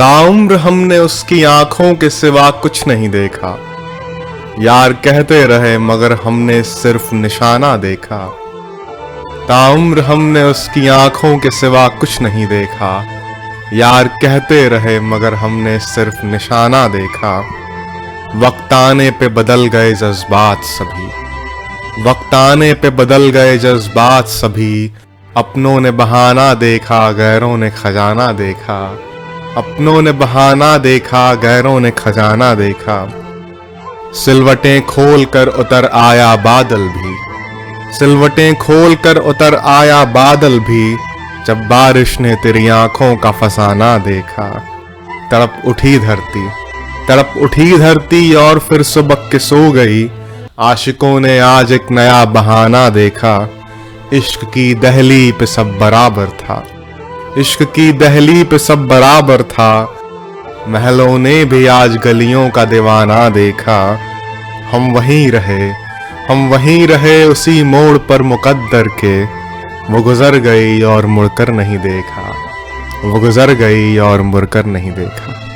ताउम्र हमने उसकी आँखों के सिवा कुछ नहीं देखा। यार कहते रहे, मगर हमने सिर्फ़ निशाना देखा। ताउम्र हमने उसकी आँखों के सिवा कुछ नहीं देखा। यार कहते रहे, मगर हमने सिर्फ़ निशाना देखा। वक्त आने पे बदल गए जज्बात सभी। वक्त आने पे बदल गए जज्बात सभी। अपनों ने बहाना देखा, गैरों ने खजाना देखा। अपनों ने बहाना देखा, गैरों ने खजाना देखा। सिलवटें खोल कर उतर आया बादल भी। सिलवटें खोल कर उतर आया बादल भी, जब बारिश ने तेरी आँखों का फसाना देखा। तड़प उठी धरती, तड़प उठी धरती और फिर सुबह के सो गई। आशिकों ने आज एक नया बहाना देखा। इश्क की दहली पे सब बराबर था। इश्क की दहली पे सब बराबर था। महलों ने भी आज गलियों का दीवाना देखा। हम वहीं रहे, हम वहीं रहे उसी मोड़ पर मुकद्दर के। वो गुजर गई और मुड़कर नहीं देखा, वो गुजर गई और मुड़कर नहीं देखा।